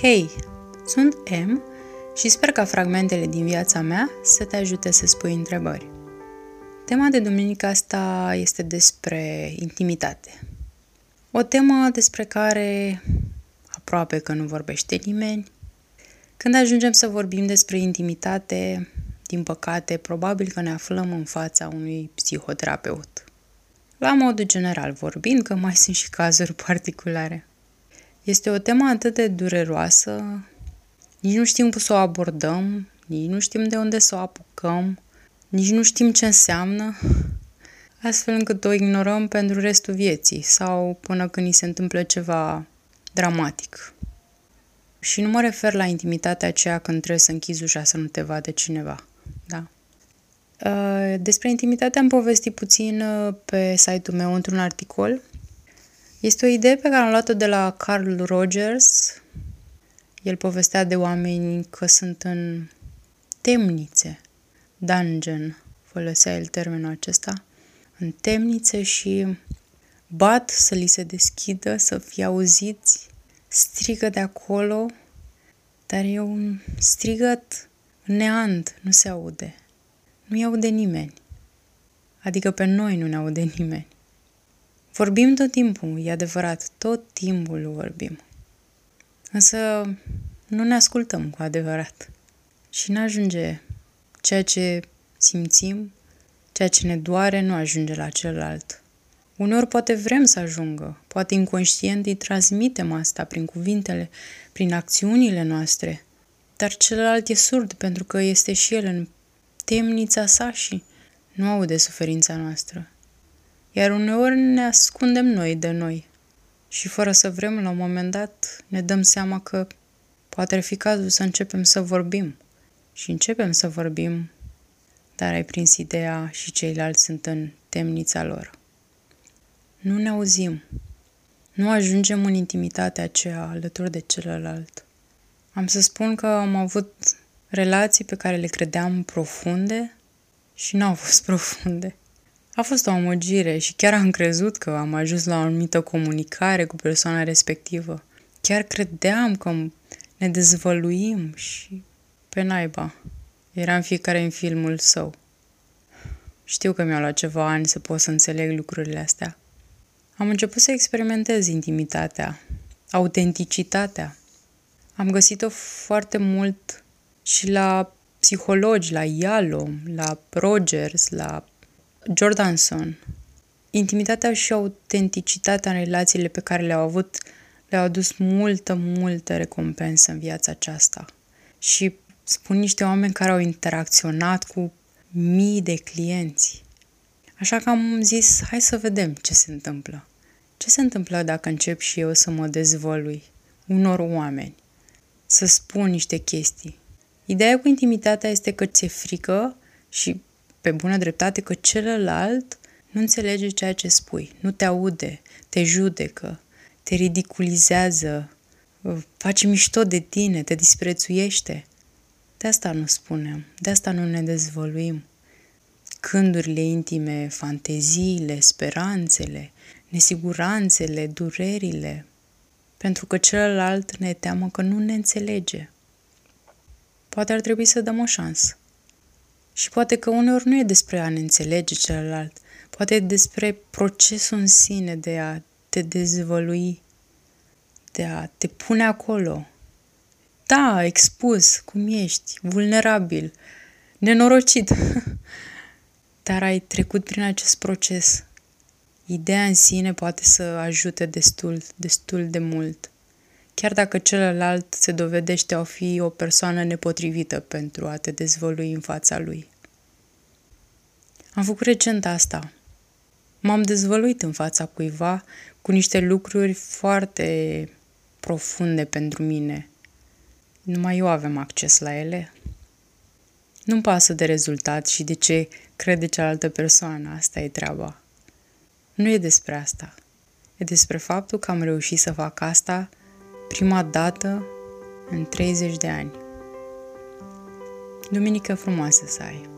Hei, sunt M și sper ca fragmentele din viața mea să te ajute să spui întrebări. Tema de duminică asta este despre intimitate. O temă despre care aproape că nu vorbește nimeni. Când ajungem să vorbim despre intimitate, din păcate, probabil că ne aflăm în fața unui psihoterapeut. La modul general vorbind, că mai sunt și cazuri particulare. Este o temă atât de dureroasă, nici nu știm cum să o abordăm, nici nu știm de unde să o apucăm, nici nu știm ce înseamnă, astfel încât o ignorăm pentru restul vieții sau până când ni se întâmplă ceva dramatic. Și nu mă refer la intimitatea aceea când trebuie să închizi ușa să nu te vadă cineva. Da? Uh, despre intimitate am povestit puțin uh, pe site-ul meu într-un articol este o idee pe care am luat-o de la Carl Rogers. El povestea de oameni că sunt în temnițe, dungeon, folosea el termenul acesta, în temnițe și bat să li se deschidă, să fie auziți, strigă de acolo, dar e un strigăt neant, nu se aude. Nu-i aude nimeni. Adică pe noi nu ne aude nimeni. Vorbim tot timpul, e adevărat, tot timpul vorbim. Însă nu ne ascultăm cu adevărat. Și nu ajunge ceea ce simțim, ceea ce ne doare, nu ajunge la celălalt. Uneori poate vrem să ajungă, poate inconștient îi transmitem asta prin cuvintele, prin acțiunile noastre, dar celălalt e surd pentru că este și el în temnița sa și nu aude suferința noastră iar uneori ne ascundem noi de noi. Și fără să vrem, la un moment dat, ne dăm seama că poate ar fi cazul să începem să vorbim. Și începem să vorbim, dar ai prins ideea și ceilalți sunt în temnița lor. Nu ne auzim. Nu ajungem în intimitatea aceea alături de celălalt. Am să spun că am avut relații pe care le credeam profunde și nu au fost profunde. A fost o amăgire și chiar am crezut că am ajuns la o anumită comunicare cu persoana respectivă. Chiar credeam că ne dezvăluim și pe naiba. Era în fiecare în filmul său. Știu că mi-a luat ceva ani să pot să înțeleg lucrurile astea. Am început să experimentez intimitatea, autenticitatea. Am găsit-o foarte mult și la psihologi, la Yalom, la Rogers, la Jordanson. Intimitatea și autenticitatea în relațiile pe care le-au avut le-au adus multă, multă recompensă în viața aceasta. Și spun niște oameni care au interacționat cu mii de clienți. Așa că am zis, hai să vedem ce se întâmplă. Ce se întâmplă dacă încep și eu să mă dezvălui unor oameni, să spun niște chestii. Ideea cu intimitatea este că ți-e frică și pe bună dreptate că celălalt nu înțelege ceea ce spui, nu te aude, te judecă, te ridiculizează, face mișto de tine, te disprețuiește. De asta nu spunem, de asta nu ne dezvăluim. Cândurile intime, fanteziile, speranțele, nesiguranțele, durerile, pentru că celălalt ne teamă că nu ne înțelege. Poate ar trebui să dăm o șansă. Și poate că uneori nu e despre a ne înțelege celălalt, poate e despre procesul în sine de a te dezvălui, de a te pune acolo. Da, expus, cum ești, vulnerabil, nenorocit. Dar ai trecut prin acest proces. Ideea în sine poate să ajute destul, destul de mult. Chiar dacă celălalt se dovedește a fi o persoană nepotrivită pentru a te dezvălui în fața lui. Am făcut recent asta. M-am dezvăluit în fața cuiva cu niște lucruri foarte profunde pentru mine. Numai eu avem acces la ele. Nu-mi pasă de rezultat și de ce crede cealaltă persoană, asta e treaba. Nu e despre asta. E despre faptul că am reușit să fac asta prima dată în 30 de ani. Duminică frumoasă să ai!